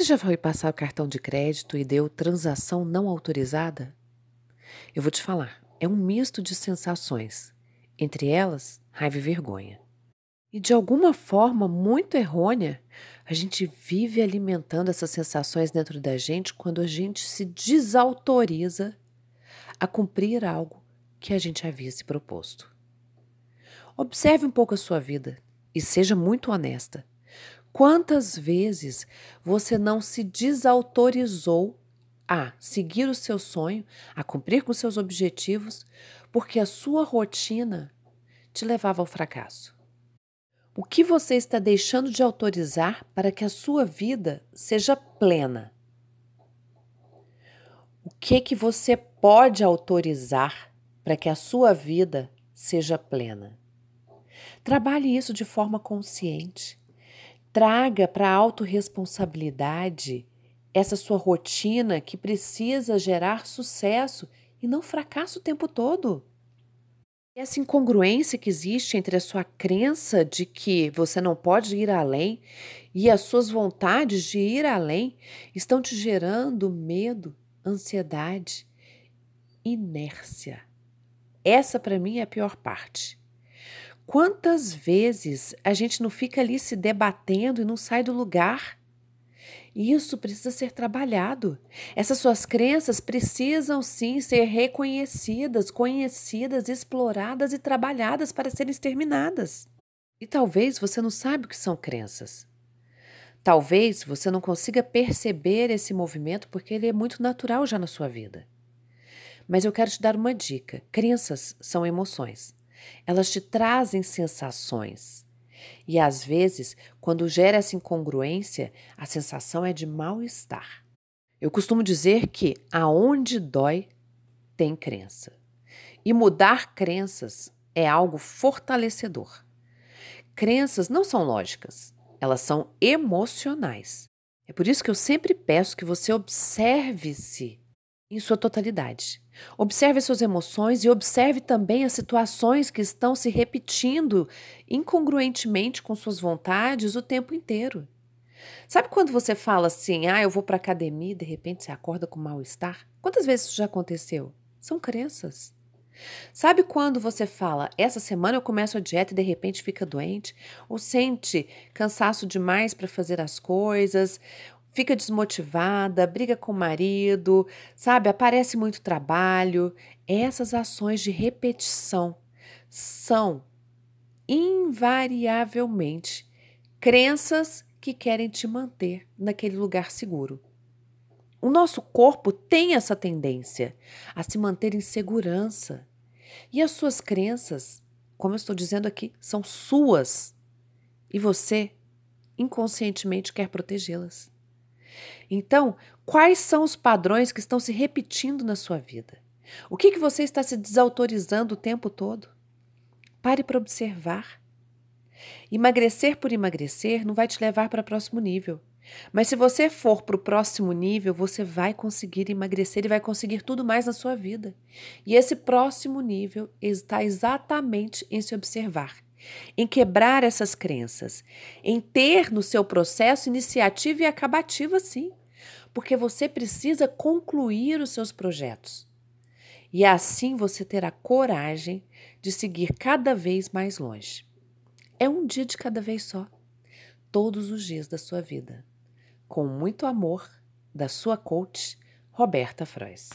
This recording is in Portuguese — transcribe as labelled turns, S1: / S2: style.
S1: Você já foi passar o cartão de crédito e deu transação não autorizada? Eu vou te falar, é um misto de sensações, entre elas, raiva e vergonha. E de alguma forma muito errônea, a gente vive alimentando essas sensações dentro da gente quando a gente se desautoriza a cumprir algo que a gente havia se proposto. Observe um pouco a sua vida e seja muito honesta. Quantas vezes você não se desautorizou a seguir o seu sonho, a cumprir com seus objetivos, porque a sua rotina te levava ao fracasso? O que você está deixando de autorizar para que a sua vida seja plena? O que que você pode autorizar para que a sua vida seja plena? Trabalhe isso de forma consciente. Traga para a autorresponsabilidade essa sua rotina que precisa gerar sucesso e não fracasso o tempo todo. Essa incongruência que existe entre a sua crença de que você não pode ir além e as suas vontades de ir além estão te gerando medo, ansiedade, inércia. Essa para mim é a pior parte. Quantas vezes a gente não fica ali se debatendo e não sai do lugar? Isso precisa ser trabalhado. Essas suas crenças precisam sim ser reconhecidas, conhecidas, exploradas e trabalhadas para serem exterminadas. E talvez você não saiba o que são crenças. Talvez você não consiga perceber esse movimento porque ele é muito natural já na sua vida. Mas eu quero te dar uma dica: crenças são emoções. Elas te trazem sensações. E às vezes, quando gera essa incongruência, a sensação é de mal-estar. Eu costumo dizer que aonde dói, tem crença. E mudar crenças é algo fortalecedor. Crenças não são lógicas, elas são emocionais. É por isso que eu sempre peço que você observe-se em sua totalidade. Observe suas emoções e observe também as situações que estão se repetindo incongruentemente com suas vontades o tempo inteiro. Sabe quando você fala assim, ah, eu vou para academia e de repente você acorda com mal-estar? Quantas vezes isso já aconteceu? São crenças. Sabe quando você fala, essa semana eu começo a dieta e de repente fica doente? Ou sente cansaço demais para fazer as coisas? Fica desmotivada, briga com o marido, sabe? Aparece muito trabalho. Essas ações de repetição são invariavelmente crenças que querem te manter naquele lugar seguro. O nosso corpo tem essa tendência a se manter em segurança. E as suas crenças, como eu estou dizendo aqui, são suas. E você inconscientemente quer protegê-las. Então, quais são os padrões que estão se repetindo na sua vida? O que, que você está se desautorizando o tempo todo? Pare para observar. Emagrecer por emagrecer não vai te levar para o próximo nível. Mas se você for para o próximo nível, você vai conseguir emagrecer e vai conseguir tudo mais na sua vida. E esse próximo nível está exatamente em se observar em quebrar essas crenças, em ter no seu processo iniciativa e acabativa, sim, porque você precisa concluir os seus projetos. E assim você terá coragem de seguir cada vez mais longe. É um dia de cada vez só, todos os dias da sua vida. Com muito amor, da sua coach, Roberta Frois.